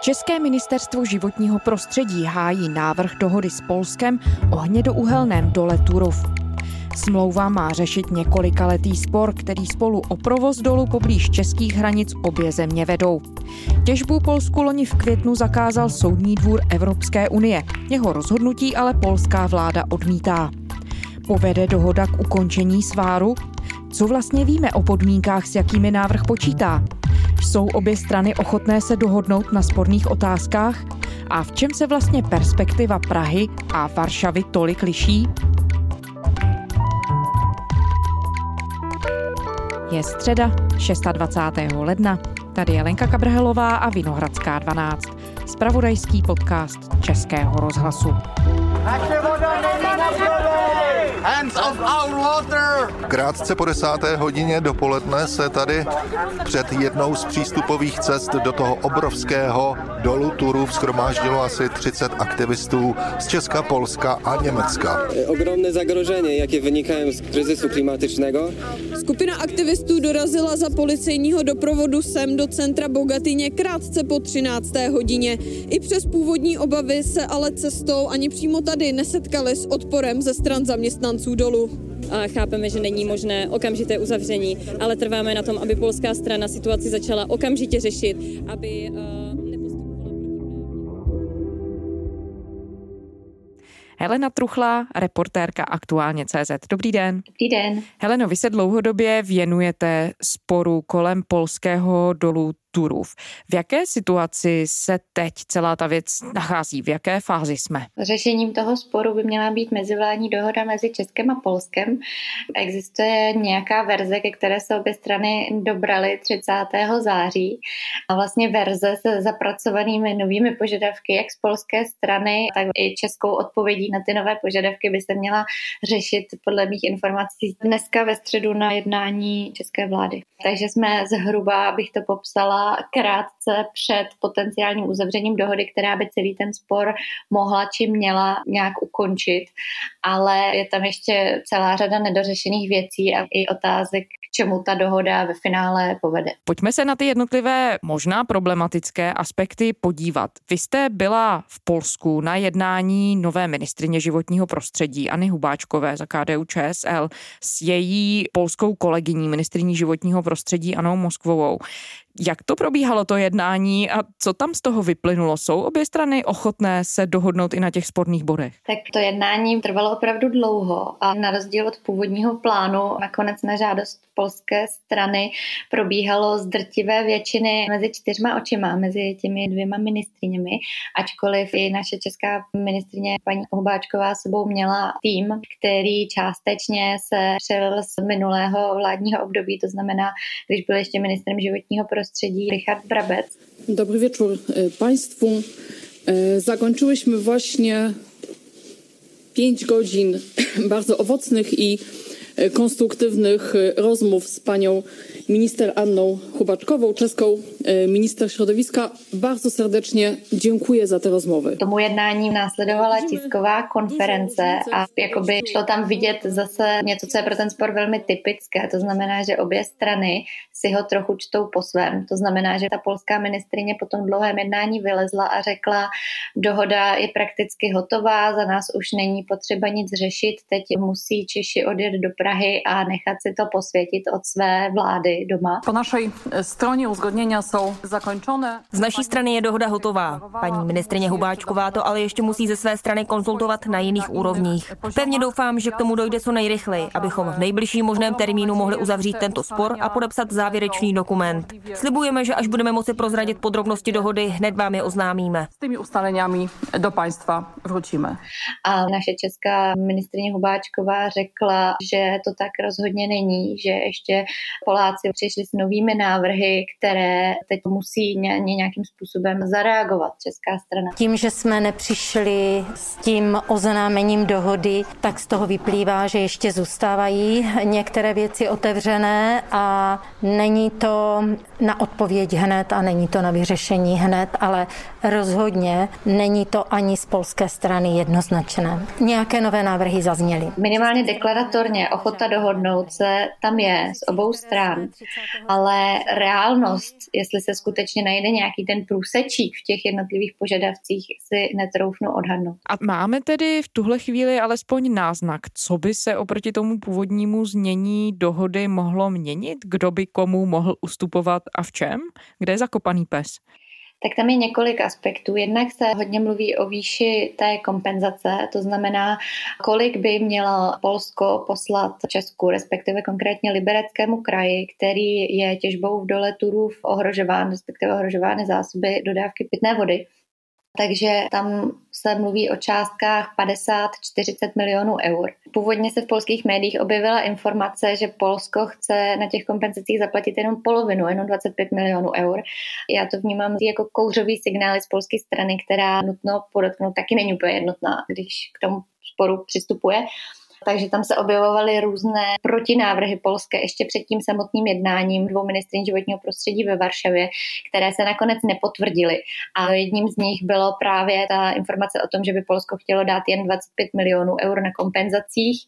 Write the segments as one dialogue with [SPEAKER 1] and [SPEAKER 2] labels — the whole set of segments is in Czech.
[SPEAKER 1] České ministerstvo životního prostředí hájí návrh dohody s Polskem o hnědouhelném dole Turów. Smlouva má řešit několikaletý spor, který spolu o provoz dolu poblíž českých hranic obě země vedou. Těžbu Polsku loni v květnu zakázal Soudní dvůr Evropské unie. Jeho rozhodnutí ale polská vláda odmítá. Povede dohoda k ukončení sváru? Co vlastně víme o podmínkách, s jakými návrh počítá? Jsou obě strany ochotné se dohodnout na sporných otázkách? A v čem se vlastně perspektiva Prahy a Varšavy tolik liší? Je středa 26. ledna. Tady je Lenka Kabrhelová a Vinohradská 12. Spravodajský podcast Českého rozhlasu. Naše voda
[SPEAKER 2] Hands of our water! Krátce po desáté hodině dopoledne se tady před jednou z přístupových cest do toho obrovského dolu Turu schromáždilo asi 30 aktivistů z Česka, Polska a Německa.
[SPEAKER 3] Ogromné zagrožení, jaké vynikají z kryzysu klimatycznego.
[SPEAKER 4] Skupina aktivistů dorazila za policejního doprovodu sem do centra Bogatyně krátce po 13. hodině. I přes původní obavy se ale cestou ani přímo tady nesetkali s odporem ze stran zaměstnanců dolu.
[SPEAKER 5] A chápeme, že není možné okamžité uzavření, ale trváme na tom, aby polská strana situaci začala okamžitě řešit, aby uh,
[SPEAKER 1] Helena Truchla, reportérka Aktuálně CZ. Dobrý den.
[SPEAKER 6] Dobrý den.
[SPEAKER 1] Heleno, vy se dlouhodobě věnujete sporu kolem polského dolu Turów. V jaké situaci se teď celá ta věc nachází? V jaké fázi jsme?
[SPEAKER 6] Řešením toho sporu by měla být mezivládní dohoda mezi Českem a Polskem. Existuje nějaká verze, ke které se obě strany dobraly 30. září. A vlastně verze se zapracovanými novými požadavky, jak z polské strany, tak i českou odpovědí na ty nové požadavky by se měla řešit podle mých informací dneska ve středu na jednání české vlády. Takže jsme zhruba, abych to popsala, krátce před potenciálním uzavřením dohody, která by celý ten spor mohla či měla nějak ukončit, ale je tam ještě celá řada nedořešených věcí a i otázek, k čemu ta dohoda ve finále povede.
[SPEAKER 1] Pojďme se na ty jednotlivé možná problematické aspekty podívat. Vy jste byla v Polsku na jednání nové ministrině životního prostředí Anny Hubáčkové za KDU ČSL s její polskou kolegyní ministriní životního prostředí Anou Moskvovou. Jak to probíhalo to jednání a co tam z toho vyplynulo? Jsou obě strany ochotné se dohodnout i na těch sporných bodech?
[SPEAKER 6] Tak to jednání trvalo opravdu dlouho a na rozdíl od původního plánu nakonec na žádost polské strany probíhalo z drtivé většiny mezi čtyřma očima, mezi těmi dvěma ministriněmi, ačkoliv i naše česká ministrině paní Hubáčková sebou měla tým, který částečně se přelil z minulého vládního období, to znamená, když byl ještě ministrem životního prostředí Richard Brabec.
[SPEAKER 7] Dobry wieczór e, Państwu. E, zakończyłyśmy właśnie pięć godzin bardzo owocnych i konstruktywnych rozmów z panią minister Anną Chubaczkową, czeską e, minister środowiska. Bardzo serdecznie dziękuję za te rozmowy.
[SPEAKER 6] Tomu jednání následovala tisková konference a jakoby šlo tam vidět zase něco, co je pro ten spor velmi typické. To znamená, že obě strany si ho trochu čtou po svém. To znamená, že ta polská ministrině po tom dlouhém jednání vylezla a řekla, dohoda je prakticky hotová, za nás už není potřeba nic řešit, teď musí Češi odjet do Prahy a nechat si to posvětit od své vlády doma.
[SPEAKER 8] Po naší straně uzgodnění jsou zakončené.
[SPEAKER 9] Z naší strany je dohoda hotová. Paní ministrině Hubáčková to ale ještě musí ze své strany konzultovat na jiných úrovních. Pevně doufám, že k tomu dojde co nejrychleji, abychom v nejbližším možném termínu mohli uzavřít tento spor a podepsat závěrečný dokument. Slibujeme, že až budeme moci prozradit podrobnosti dohody, hned vám je oznámíme.
[SPEAKER 8] S těmi ustaleniami do państwa vrutíme.
[SPEAKER 6] A naše česká ministrině Hubáčková řekla, že to tak rozhodně není, že ještě Poláci přišli s novými návrhy, které teď musí nějakým způsobem zareagovat česká strana.
[SPEAKER 10] Tím, že jsme nepřišli s tím oznámením dohody, tak z toho vyplývá, že ještě zůstávají některé věci otevřené a není to na odpověď hned a není to na vyřešení hned, ale rozhodně není to ani z polské strany jednoznačné. Nějaké nové návrhy zazněly.
[SPEAKER 6] Minimálně deklaratorně ochota dohodnout se tam je z obou stran, ale reálnost, jestli se skutečně najde nějaký ten průsečík v těch jednotlivých požadavcích, si netroufnu odhadnout.
[SPEAKER 1] A máme tedy v tuhle chvíli alespoň náznak, co by se oproti tomu původnímu znění dohody mohlo měnit? Kdo by komu mohl ustupovat a v čem? Kde je zakopaný pes?
[SPEAKER 6] Tak tam je několik aspektů. Jednak se hodně mluví o výši té kompenzace, to znamená, kolik by mělo Polsko poslat Česku, respektive konkrétně Libereckému kraji, který je těžbou v dole Turův ohrožován, respektive ohrožovány zásoby dodávky pitné vody. Takže tam se mluví o částkách 50-40 milionů eur. Původně se v polských médiích objevila informace, že Polsko chce na těch kompenzacích zaplatit jenom polovinu, jenom 25 milionů eur. Já to vnímám jako kouřový signály z polské strany, která nutno podotknout taky není úplně jednotná, když k tomu sporu přistupuje takže tam se objevovaly různé protinávrhy polské ještě před tím samotným jednáním dvou ministrin životního prostředí ve Varšavě, které se nakonec nepotvrdily. A jedním z nich bylo právě ta informace o tom, že by Polsko chtělo dát jen 25 milionů eur na kompenzacích.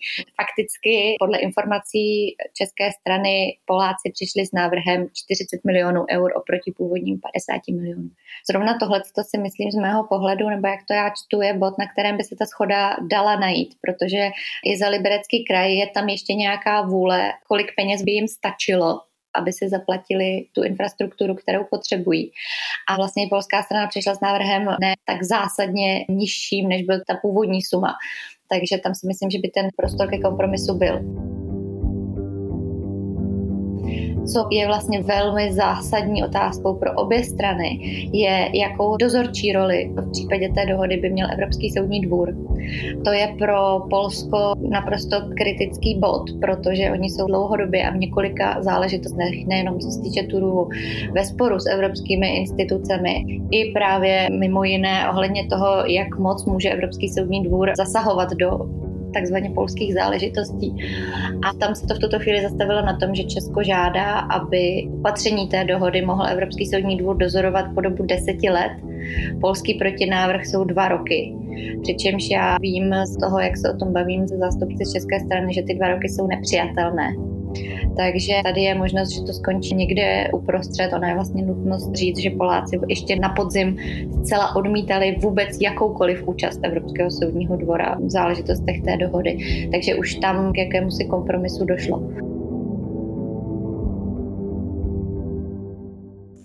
[SPEAKER 6] Fakticky podle informací české strany Poláci přišli s návrhem 40 milionů eur oproti původním 50 milionů. Zrovna tohle to si myslím z mého pohledu, nebo jak to já čtu, je bod, na kterém by se ta schoda dala najít, protože i za Liberecký kraj je tam ještě nějaká vůle, kolik peněz by jim stačilo, aby si zaplatili tu infrastrukturu, kterou potřebují. A vlastně polská strana přišla s návrhem ne tak zásadně nižším, než byl ta původní suma. Takže tam si myslím, že by ten prostor ke kompromisu byl co je vlastně velmi zásadní otázkou pro obě strany, je, jakou dozorčí roli v případě té dohody by měl Evropský soudní dvůr. To je pro Polsko naprosto kritický bod, protože oni jsou dlouhodobě a v několika záležitostech, nejenom co se týče Turu, ve sporu s evropskými institucemi, i právě mimo jiné ohledně toho, jak moc může Evropský soudní dvůr zasahovat do takzvaně polských záležitostí. A tam se to v tuto chvíli zastavilo na tom, že Česko žádá, aby opatření té dohody mohl Evropský soudní dvůr dozorovat po dobu deseti let. Polský protinávrh jsou dva roky. Přičemž já vím z toho, jak se o tom bavím se zástupci české strany, že ty dva roky jsou nepřijatelné. Takže tady je možnost, že to skončí někde uprostřed. Ona je vlastně nutnost říct, že Poláci ještě na podzim zcela odmítali vůbec jakoukoliv účast Evropského soudního dvora v záležitostech té dohody. Takže už tam k jakému si kompromisu došlo.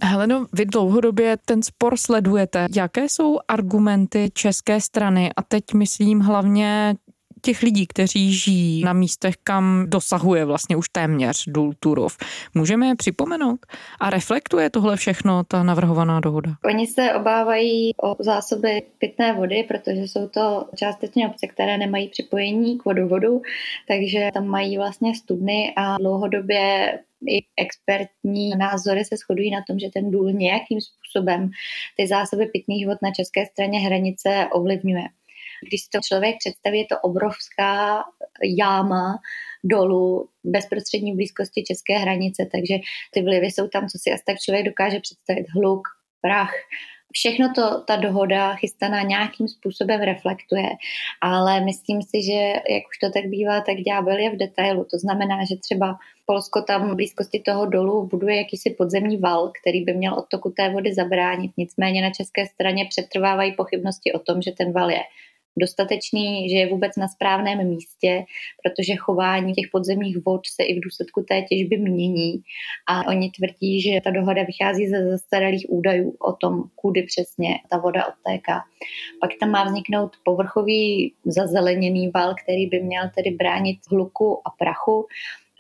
[SPEAKER 1] Heleno, vy dlouhodobě ten spor sledujete. Jaké jsou argumenty české strany? A teď myslím hlavně těch lidí, kteří žijí na místech, kam dosahuje vlastně už téměř důl Turov. Můžeme je připomenout? A reflektuje tohle všechno ta navrhovaná dohoda?
[SPEAKER 6] Oni se obávají o zásoby pitné vody, protože jsou to částečně obce, které nemají připojení k vodovodu, takže tam mají vlastně studny a dlouhodobě i expertní názory se shodují na tom, že ten důl nějakým způsobem ty zásoby pitných vod na české straně hranice ovlivňuje. Když si to člověk představí, je to obrovská jáma dolů bezprostřední blízkosti české hranice, takže ty vlivy jsou tam, co si asi tak člověk dokáže představit, hluk, prach, Všechno to ta dohoda chystaná nějakým způsobem reflektuje, ale myslím si, že jak už to tak bývá, tak ďábel je v detailu. To znamená, že třeba Polsko tam v blízkosti toho dolu buduje jakýsi podzemní val, který by měl odtoku té vody zabránit. Nicméně na české straně přetrvávají pochybnosti o tom, že ten val je dostatečný, že je vůbec na správném místě, protože chování těch podzemních vod se i v důsledku té těžby mění a oni tvrdí, že ta dohoda vychází ze zastaralých údajů o tom, kudy přesně ta voda odtéká. Pak tam má vzniknout povrchový zazeleněný val, který by měl tedy bránit hluku a prachu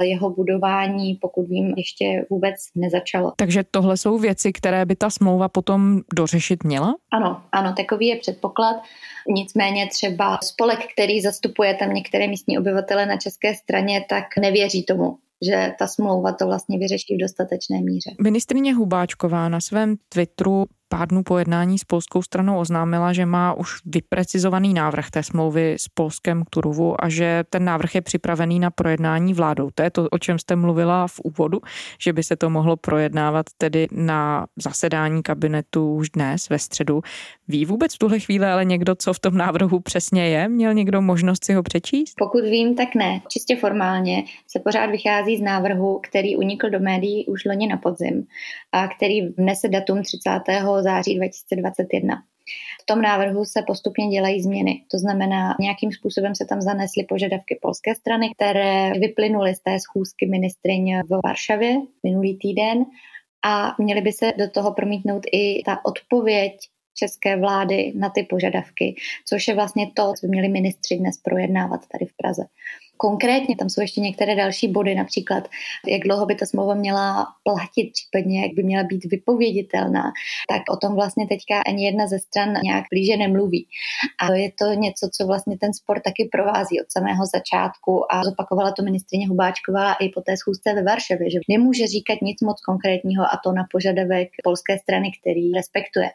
[SPEAKER 6] jeho budování, pokud vím, ještě vůbec nezačalo.
[SPEAKER 1] Takže tohle jsou věci, které by ta smlouva potom dořešit měla?
[SPEAKER 6] Ano, ano, takový je předpoklad. Nicméně třeba spolek, který zastupuje tam některé místní obyvatele na české straně, tak nevěří tomu, že ta smlouva to vlastně vyřeší v dostatečné míře.
[SPEAKER 1] Ministrině Hubáčková na svém Twitteru pár dnů po jednání s polskou stranou oznámila, že má už vyprecizovaný návrh té smlouvy s Polskem k Turovu a že ten návrh je připravený na projednání vládou. To je to, o čem jste mluvila v úvodu, že by se to mohlo projednávat tedy na zasedání kabinetu už dnes ve středu. Ví vůbec v tuhle chvíli ale někdo, co v tom návrhu přesně je? Měl někdo možnost si ho přečíst?
[SPEAKER 6] Pokud vím, tak ne. Čistě formálně se pořád vychází z návrhu, který unikl do médií už loni na podzim a který vnese datum 30. září 2021. V tom návrhu se postupně dělají změny. To znamená, nějakým způsobem se tam zanesly požadavky polské strany, které vyplynuly z té schůzky ministryň v Varšavě minulý týden a měly by se do toho promítnout i ta odpověď české vlády na ty požadavky, což je vlastně to, co by měli ministři dnes projednávat tady v Praze. Konkrétně tam jsou ještě některé další body, například jak dlouho by ta smlouva měla platit, případně jak by měla být vypověditelná, tak o tom vlastně teďka ani jedna ze stran nějak blíže nemluví. A je to něco, co vlastně ten spor taky provází od samého začátku a zopakovala to ministrině Hubáčková i po té schůzce ve Varšavě, že nemůže říkat nic moc konkrétního a to na požadavek polské strany, který respektuje.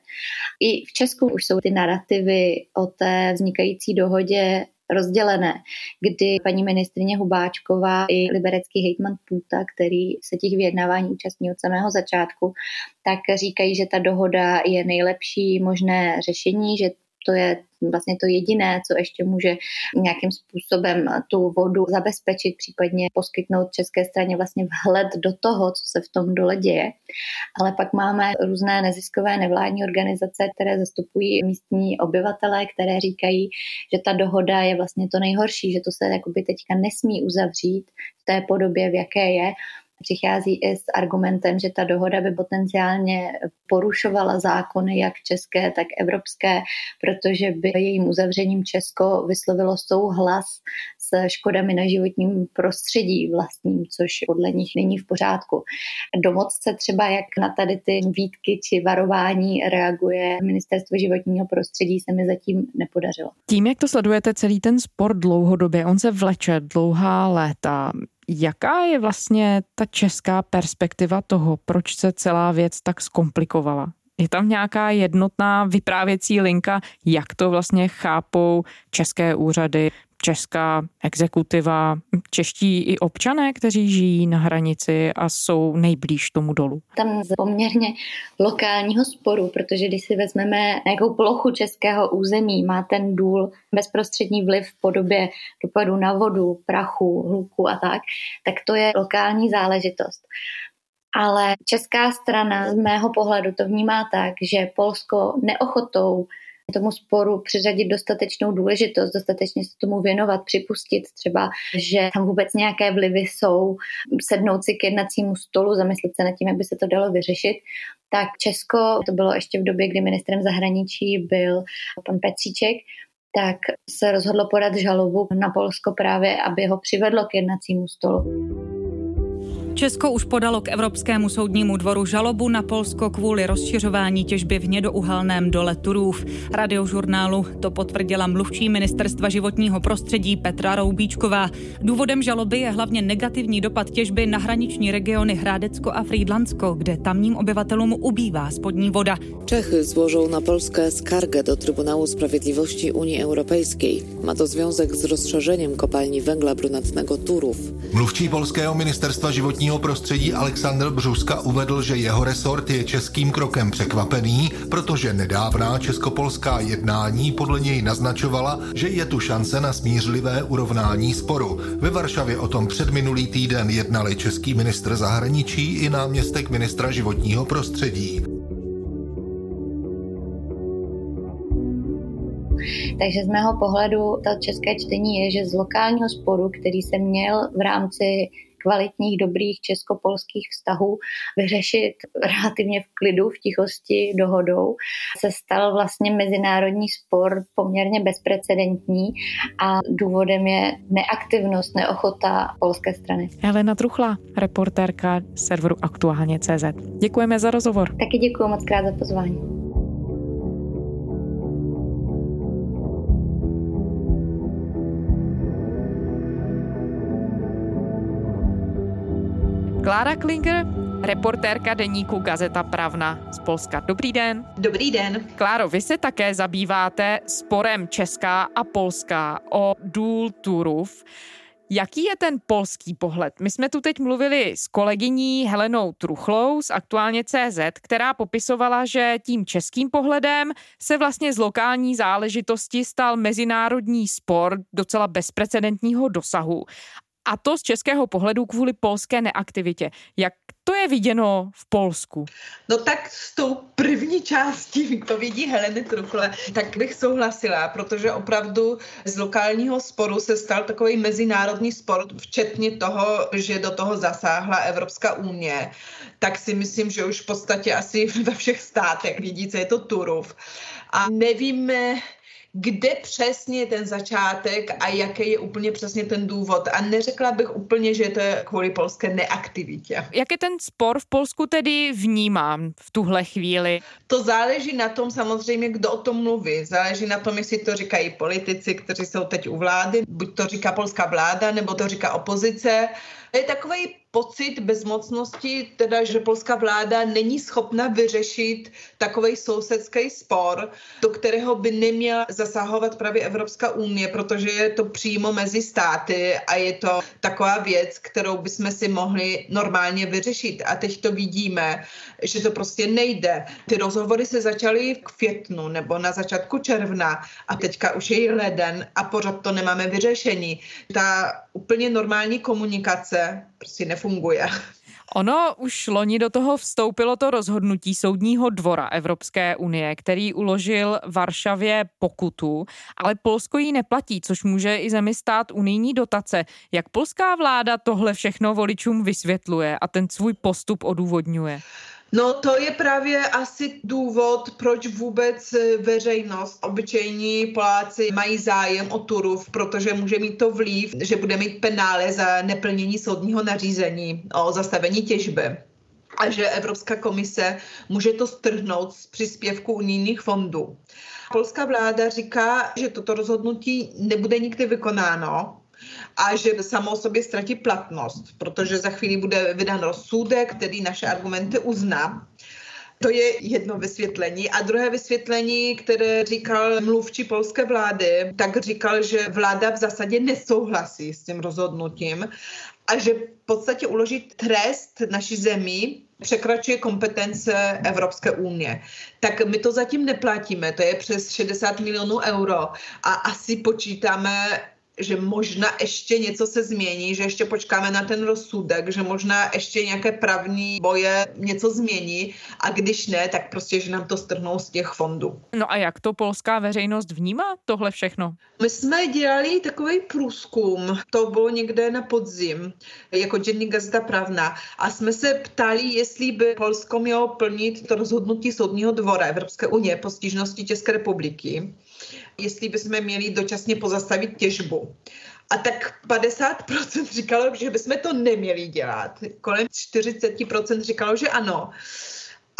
[SPEAKER 6] I v Česku už jsou ty narrativy o té vznikající dohodě rozdělené, kdy paní ministrině Hubáčková i liberecký hejtman Půta, který se těch vyjednávání účastní od samého začátku, tak říkají, že ta dohoda je nejlepší možné řešení, že to je vlastně to jediné, co ještě může nějakým způsobem tu vodu zabezpečit, případně poskytnout české straně vlastně vhled do toho, co se v tom dole děje. Ale pak máme různé neziskové nevládní organizace, které zastupují místní obyvatele, které říkají, že ta dohoda je vlastně to nejhorší, že to se jakoby teďka nesmí uzavřít v té podobě, v jaké je, přichází i s argumentem, že ta dohoda by potenciálně porušovala zákony jak české, tak evropské, protože by jejím uzavřením Česko vyslovilo souhlas s škodami na životním prostředí vlastním, což podle nich není v pořádku. Domoc se třeba, jak na tady ty výtky či varování reaguje ministerstvo životního prostředí, se mi zatím nepodařilo.
[SPEAKER 1] Tím, jak to sledujete celý ten sport dlouhodobě, on se vleče dlouhá léta. Jaká je vlastně ta česká perspektiva toho, proč se celá věc tak zkomplikovala? Je tam nějaká jednotná vyprávěcí linka, jak to vlastně chápou české úřady, česká exekutiva, čeští i občané, kteří žijí na hranici a jsou nejblíž tomu dolu?
[SPEAKER 6] Tam z poměrně lokálního sporu, protože když si vezmeme nějakou plochu českého území, má ten důl bezprostřední vliv v podobě dopadu na vodu, prachu, hluku a tak, tak to je lokální záležitost. Ale česká strana z mého pohledu to vnímá tak, že Polsko neochotou tomu sporu přiřadit dostatečnou důležitost, dostatečně se tomu věnovat, připustit třeba, že tam vůbec nějaké vlivy jsou, sednout si k jednacímu stolu, zamyslet se nad tím, jak by se to dalo vyřešit, tak Česko, to bylo ještě v době, kdy ministrem zahraničí byl pan Petříček, tak se rozhodlo podat žalobu na Polsko právě, aby ho přivedlo k jednacímu stolu.
[SPEAKER 11] Česko už podalo k Evropskému soudnímu dvoru žalobu na Polsko kvůli rozšiřování těžby v nědouhelném dole Turův. Radiožurnálu to potvrdila mluvčí ministerstva životního prostředí Petra Roubíčková. Důvodem žaloby je hlavně negativní dopad těžby na hraniční regiony Hrádecko a Frýdlansko, kde tamním obyvatelům ubývá spodní voda.
[SPEAKER 12] Čechy złożą na Polskę skargę do Trybunału Sprawiedliwości Unii Europejskiej. Ma to związek z rozszerzeniem kopalni węgla brunatnego Turów.
[SPEAKER 2] Mluvčí polského ministerstva životního životního prostředí Aleksandr Břuska uvedl, že jeho resort je českým krokem překvapený, protože nedávná českopolská jednání podle něj naznačovala, že je tu šance na smířlivé urovnání sporu. Ve Varšavě o tom před minulý týden jednali český ministr zahraničí i náměstek ministra životního prostředí.
[SPEAKER 6] Takže z mého pohledu to české čtení je, že z lokálního sporu, který se měl v rámci kvalitních, dobrých česko-polských vztahů vyřešit relativně v klidu, v tichosti dohodou, se stal vlastně mezinárodní spor poměrně bezprecedentní a důvodem je neaktivnost, neochota polské strany.
[SPEAKER 1] Helena Truchla, reportérka serveru Aktuálně.cz. Děkujeme za rozhovor.
[SPEAKER 6] Taky děkuji moc krát za pozvání.
[SPEAKER 1] Klára Klinger reportérka deníku Gazeta Pravna z Polska. Dobrý den.
[SPEAKER 13] Dobrý den.
[SPEAKER 1] Kláro, vy se také zabýváte sporem Česká a Polská o důl Turów. Jaký je ten polský pohled? My jsme tu teď mluvili s kolegyní Helenou Truchlou z aktuálně CZ, která popisovala, že tím českým pohledem se vlastně z lokální záležitosti stal mezinárodní spor docela bezprecedentního dosahu. A to z českého pohledu kvůli polské neaktivitě. Jak to je viděno v Polsku?
[SPEAKER 13] No tak s tou první částí výpovědí Heleny Truchle, tak bych souhlasila, protože opravdu z lokálního sporu se stal takový mezinárodní spor, včetně toho, že do toho zasáhla Evropská unie. Tak si myslím, že už v podstatě asi ve všech státech vidí, co je to Turów. A nevíme, kde přesně je ten začátek a jaký je úplně přesně ten důvod. A neřekla bych úplně, že to je kvůli polské neaktivitě.
[SPEAKER 1] Jak je ten spor v Polsku tedy vnímám v tuhle chvíli?
[SPEAKER 13] To záleží na tom samozřejmě, kdo o tom mluví. Záleží na tom, jestli to říkají politici, kteří jsou teď u vlády, buď to říká polská vláda, nebo to říká opozice. Je takový pocit bezmocnosti, teda, že polská vláda není schopna vyřešit takový sousedský spor, do kterého by neměla zasahovat právě Evropská unie, protože je to přímo mezi státy a je to taková věc, kterou bychom si mohli normálně vyřešit. A teď to vidíme, že to prostě nejde. Ty rozhovory se začaly v květnu nebo na začátku června a teďka už je leden a pořád to nemáme vyřešení. Ta úplně normální komunikace prostě nefunguje.
[SPEAKER 1] Ono už loni do toho vstoupilo to rozhodnutí Soudního dvora Evropské unie, který uložil Varšavě pokutu, ale Polsko ji neplatí, což může i zemi stát unijní dotace. Jak polská vláda tohle všechno voličům vysvětluje a ten svůj postup odůvodňuje?
[SPEAKER 13] No to je právě asi důvod, proč vůbec veřejnost, obyčejní Poláci mají zájem o Turów, protože může mít to vliv, že bude mít penále za neplnění soudního nařízení o zastavení těžby a že Evropská komise může to strhnout z příspěvku unijních fondů. Polská vláda říká, že toto rozhodnutí nebude nikdy vykonáno, a že samo o sobě ztratí platnost, protože za chvíli bude vydán rozsudek, který naše argumenty uzná. To je jedno vysvětlení. A druhé vysvětlení, které říkal mluvčí polské vlády, tak říkal, že vláda v zásadě nesouhlasí s tím rozhodnutím a že v podstatě uložit trest naší zemi překračuje kompetence Evropské unie. Tak my to zatím neplatíme, to je přes 60 milionů euro a asi počítáme že možná ještě něco se změní, že ještě počkáme na ten rozsudek, že možná ještě nějaké právní boje něco změní a když ne, tak prostě, že nám to strhnou z těch fondů.
[SPEAKER 1] No a jak to polská veřejnost vnímá tohle všechno?
[SPEAKER 13] My jsme dělali takový průzkum, to bylo někde na podzim, jako Denní gazeta pravna a jsme se ptali, jestli by Polsko mělo plnit to rozhodnutí soudního dvora Evropské unie po stížnosti České republiky jestli bychom měli dočasně pozastavit těžbu. A tak 50% říkalo, že bychom to neměli dělat. Kolem 40% říkalo, že ano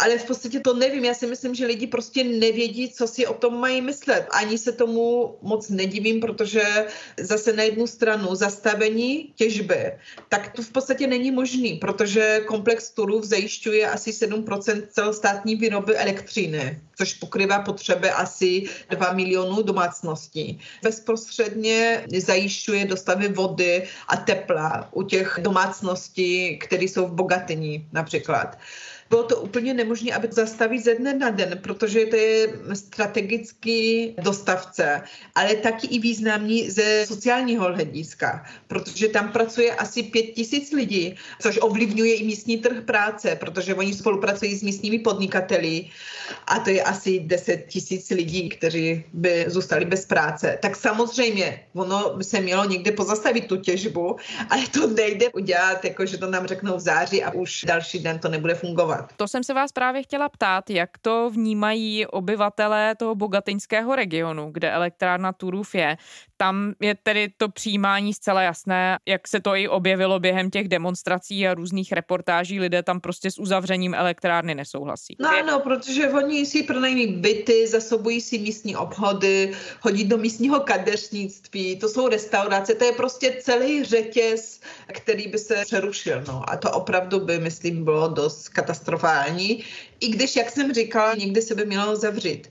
[SPEAKER 13] ale v podstatě to nevím. Já si myslím, že lidi prostě nevědí, co si o tom mají myslet. Ani se tomu moc nedivím, protože zase na jednu stranu zastavení těžby, tak to v podstatě není možný, protože komplex Turów zajišťuje asi 7% celostátní výroby elektřiny, což pokrývá potřeby asi 2 milionů domácností. Bezprostředně zajišťuje dostavy vody a tepla u těch domácností, které jsou v Bogatyni například bylo to úplně nemožné, aby to zastavit ze dne na den, protože to je strategický dostavce, ale taky i významný ze sociálního hlediska, protože tam pracuje asi pět tisíc lidí, což ovlivňuje i místní trh práce, protože oni spolupracují s místními podnikateli a to je asi 10 tisíc lidí, kteří by zůstali bez práce. Tak samozřejmě, ono se mělo někde pozastavit tu těžbu, ale to nejde udělat, jako že to nám řeknou v září a už další den to nebude fungovat
[SPEAKER 1] dělat. To jsem se vás právě chtěla ptát, jak to vnímají obyvatelé toho bogatyňského regionu, kde elektrárna Turův je.
[SPEAKER 14] Tam je tedy to přijímání zcela jasné, jak se to i objevilo během těch demonstrací a různých reportáží. Lidé tam prostě s uzavřením elektrárny nesouhlasí.
[SPEAKER 13] No ano, protože oni si pronajmí byty, zasobují si místní obchody, chodí do místního kadeřnictví, to jsou restaurace, to je prostě celý řetěz, který by se přerušil. No. A to opravdu by, myslím, bylo dost katastrofální. I když, jak jsem říkala, někdy se by mělo zavřít.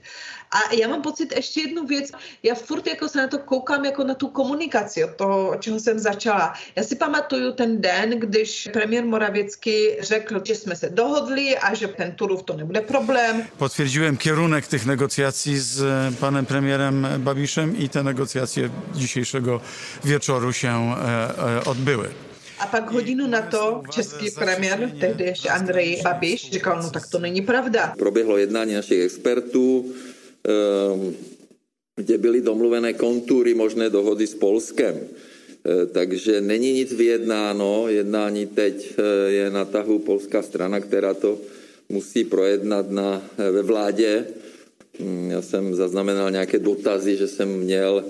[SPEAKER 13] A já mám pocit ještě jednu věc, já furt jako se na to koukám jako na tu komunikaci od toho, od čeho jsem začala. Já si pamatuju ten den, když premiér Moravěcky řekl, že jsme se dohodli a že ten Turów to nebude problém.
[SPEAKER 15] Potwierdziłem kierunek tych negocjacji z panem premierem Babiszem i te negocjacje dzisiejszego wieczoru się e, e, odbyły.
[SPEAKER 13] A pak hodinu na to český premiér, tehdy ještě Andrej Babiš, říkal, no tak to není pravda.
[SPEAKER 16] Proběhlo jednání našich expertů, Ehm, kde byly domluvené kontúry možné dohody s Polskem. Ehm, takže není nic vyjednáno, jednání teď eh, je na tahu polská strana, která to musí projednat na, eh, ve vládě. Hm, já jsem zaznamenal nějaké dotazy, že jsem měl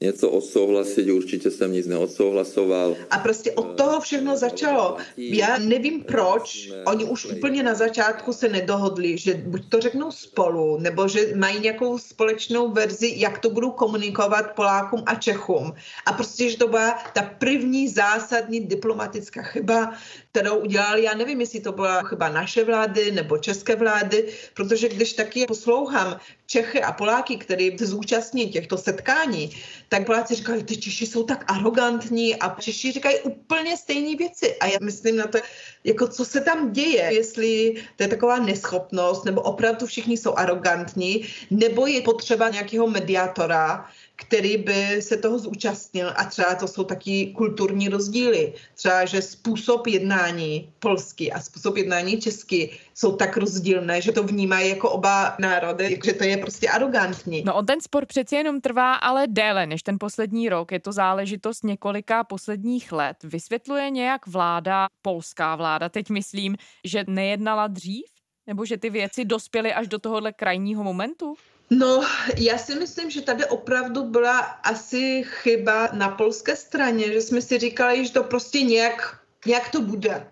[SPEAKER 16] něco odsouhlasit, určitě jsem nic neodsouhlasoval.
[SPEAKER 13] A prostě od toho všechno začalo. Já nevím proč, oni už úplně na začátku se nedohodli, že buď to řeknou spolu, nebo že mají nějakou společnou verzi, jak to budou komunikovat Polákům a Čechům. A prostě, že to byla ta první zásadní diplomatická chyba, kterou udělali, já nevím, jestli to byla chyba naše vlády nebo české vlády, protože když taky poslouchám Čechy a Poláky, kteří se zúčastní těchto setkání, tak Poláci říkají, ty Češi jsou tak arrogantní a Češi říkají úplně stejné věci. A já myslím na to, jako co se tam děje, jestli to je taková neschopnost, nebo opravdu všichni jsou arrogantní, nebo je potřeba nějakého mediátora, který by se toho zúčastnil a třeba to jsou taky kulturní rozdíly. Třeba, že způsob jednání polský a způsob jednání český jsou tak rozdílné, že to vnímají jako oba národy, že to je prostě arrogantní.
[SPEAKER 14] No on ten spor přeci jenom trvá ale déle než ten poslední rok. Je to záležitost několika posledních let. Vysvětluje nějak vláda, polská vláda, teď myslím, že nejednala dřív? Nebo že ty věci dospěly až do tohohle krajního momentu?
[SPEAKER 13] No, já si myslím, že tady opravdu byla asi chyba na polské straně, že jsme si říkali, že to prostě nějak, nějak to bude.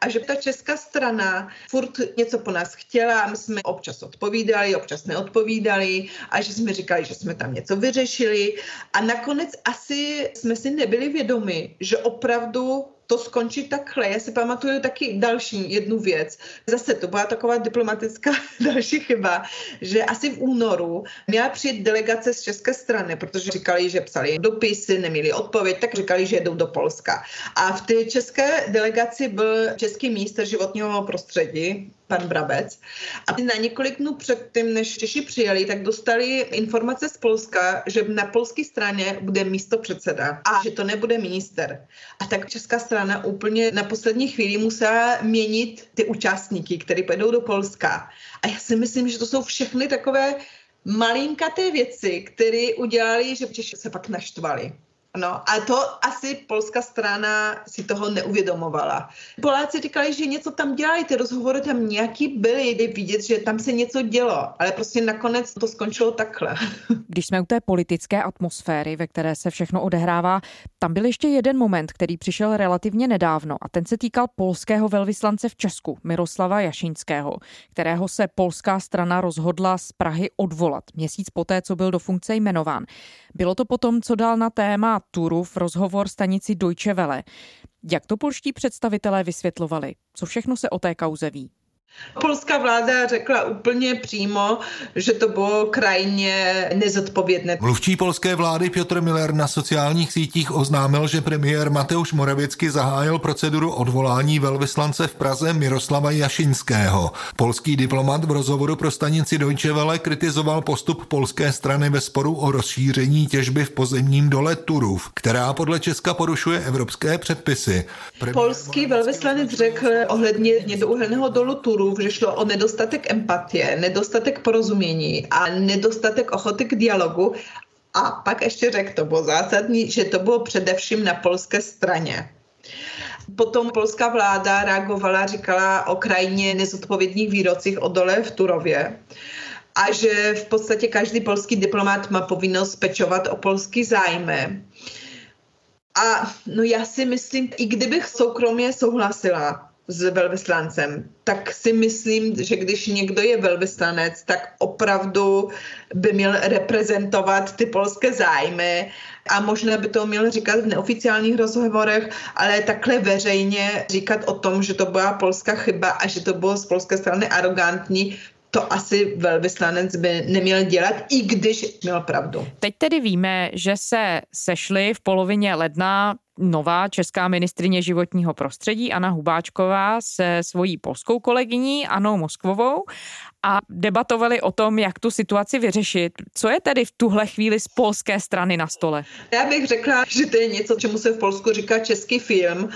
[SPEAKER 13] A že ta česká strana furt něco po nás chtěla my jsme občas odpovídali, občas neodpovídali a že jsme říkali, že jsme tam něco vyřešili a nakonec asi jsme si nebyli vědomi, že opravdu to skončí takhle. Já si pamatuju taky další jednu věc. Zase to byla taková diplomatická další chyba, že asi v únoru měla přijet delegace z české strany, protože říkali, že psali dopisy, neměli odpověď, tak říkali, že jedou do Polska. A v té české delegaci byl český minister životního prostředí, pan Brabec. A na několik dnů předtím, než Češi přijeli, tak dostali informace z Polska, že na polské straně bude místo předseda a že to nebude minister. A tak česká strana úplně na poslední chvíli musela měnit ty účastníky, kteří pojedou do Polska. A já si myslím, že to jsou všechny takové malinkaté věci, které udělali, že Češi se pak naštvali. No a to asi polská strana si toho neuvědomovala. Poláci říkali, že něco tam dělají, ty rozhovory tam nějaký byly, jde vidět, že tam se něco dělo, ale prostě nakonec to skončilo takhle.
[SPEAKER 1] Když jsme u té politické atmosféry, ve které se všechno odehrává, tam byl ještě jeden moment, který přišel relativně nedávno a ten se týkal polského velvyslance v Česku, Miroslava Jašinského, kterého se polská strana rozhodla z Prahy odvolat měsíc poté, co byl do funkce jmenován. Bylo to potom, co dal na téma Turów rozhovor stanici Deutsche Welle. Jak to polští představitelé vysvětlovali? Co všechno se o té kauze ví?
[SPEAKER 13] Polská vláda řekla úplně přímo, že to bylo krajně nezodpovědné.
[SPEAKER 2] Mluvčí polské vlády Piotr Miller na sociálních sítích oznámil, že premiér Mateusz Moravěcky zahájil proceduru odvolání velvyslance v Praze Miroslava Jašinského. Polský diplomat v rozhovoru pro stanici Deutsche Welle kritizoval postup polské strany ve sporu o rozšíření těžby v pozemním dole Turów, která podle Česka porušuje evropské předpisy.
[SPEAKER 13] Premiér Polský velvyslanec řekl ohledně nedouhelného dolu Turów, důvodů, že šlo o nedostatek empatie, nedostatek porozumění a nedostatek ochoty k dialogu. A pak ještě řekl, to bylo zásadní, že to bylo především na polské straně. Potom polská vláda reagovala, říkala o krajně nezodpovědných výrocích o dole v Turově a že v podstatě každý polský diplomat má povinnost pečovat o polský zájmy. A no já si myslím, i kdybych soukromě souhlasila s velvyslancem, tak si myslím, že když někdo je velvyslanec, tak opravdu by měl reprezentovat ty polské zájmy a možná by to měl říkat v neoficiálních rozhovorech, ale takhle veřejně říkat o tom, že to byla polská chyba a že to bylo z polské strany arrogantní, to asi velvyslanec by neměl dělat, i když měl pravdu.
[SPEAKER 14] Teď tedy víme, že se sešli v polovině ledna nová česká ministrině životního prostředí Anna Hubáčková se svojí polskou kolegyní Anou Moskvovou a debatovali o tom, jak tu situaci vyřešit. Co je tedy v tuhle chvíli z polské strany na stole?
[SPEAKER 13] Já bych řekla, že to je něco, čemu se v Polsku říká český film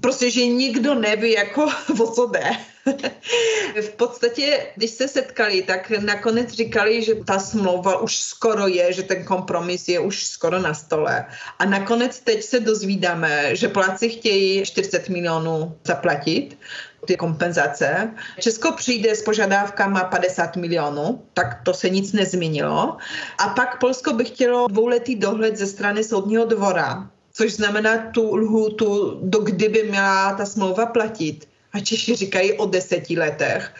[SPEAKER 13] prostě, že nikdo neví, jako o co jde. v podstatě, když se setkali, tak nakonec říkali, že ta smlouva už skoro je, že ten kompromis je už skoro na stole. A nakonec teď se dozvídáme, že Poláci chtějí 40 milionů zaplatit, ty kompenzace. Česko přijde s požadávkama 50 milionů, tak to se nic nezměnilo. A pak Polsko by chtělo dvouletý dohled ze strany soudního dvora což znamená tu lhůtu, do kdy by měla ta smlouva platit. A Češi říkají o deseti letech.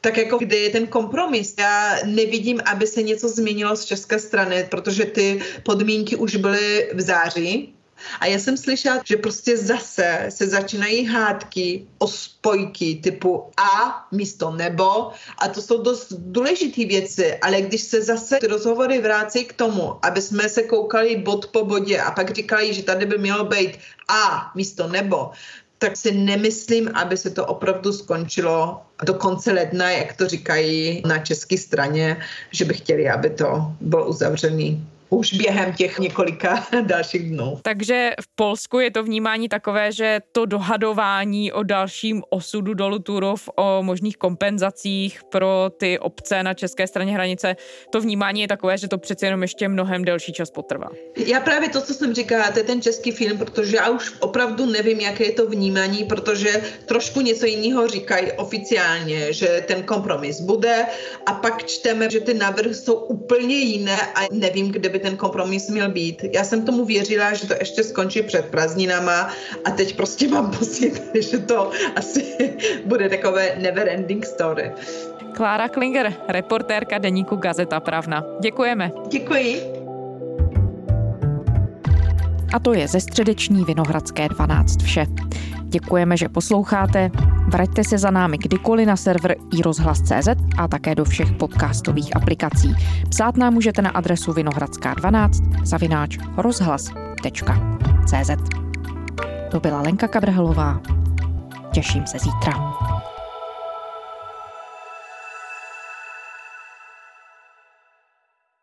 [SPEAKER 13] Tak jako kde je ten kompromis? Já nevidím, aby se něco změnilo z české strany, protože ty podmínky už byly v září, a já jsem slyšela, že prostě zase se začínají hádky o spojky typu a místo nebo. A to jsou dost důležité věci, ale když se zase ty rozhovory vrací k tomu, aby jsme se koukali bod po bodě a pak říkali, že tady by mělo být a místo nebo, tak si nemyslím, aby se to opravdu skončilo do konce ledna, jak to říkají na české straně, že by chtěli, aby to bylo uzavřený už během těch několika dalších dnů.
[SPEAKER 14] Takže v Polsku je to vnímání takové, že to dohadování o dalším osudu dolu Turov, o možných kompenzacích pro ty obce na české straně hranice, to vnímání je takové, že to přece jenom ještě mnohem delší čas potrvá.
[SPEAKER 13] Já právě to, co jsem říkala, to je ten český film, protože já už opravdu nevím, jaké je to vnímání, protože trošku něco jiného říkají oficiálně, že ten kompromis bude a pak čteme, že ty návrhy jsou úplně jiné a nevím, kde by ten kompromis měl být. Já jsem tomu věřila, že to ještě skončí před prázdninama a teď prostě mám pocit, že to asi bude takové never ending story.
[SPEAKER 14] Klára Klinger, reportérka deníku Gazeta Pravna. Děkujeme.
[SPEAKER 13] Děkuji.
[SPEAKER 1] A to je ze středeční Vinohradské 12 vše. Děkujeme, že posloucháte. Vraťte se za námi kdykoliv na server iRozhlas.cz a také do všech podcastových aplikací. Psát nám můžete na adresu vinohradská12 zavináč rozhlas.cz To byla Lenka Kabrhelová. Těším se zítra.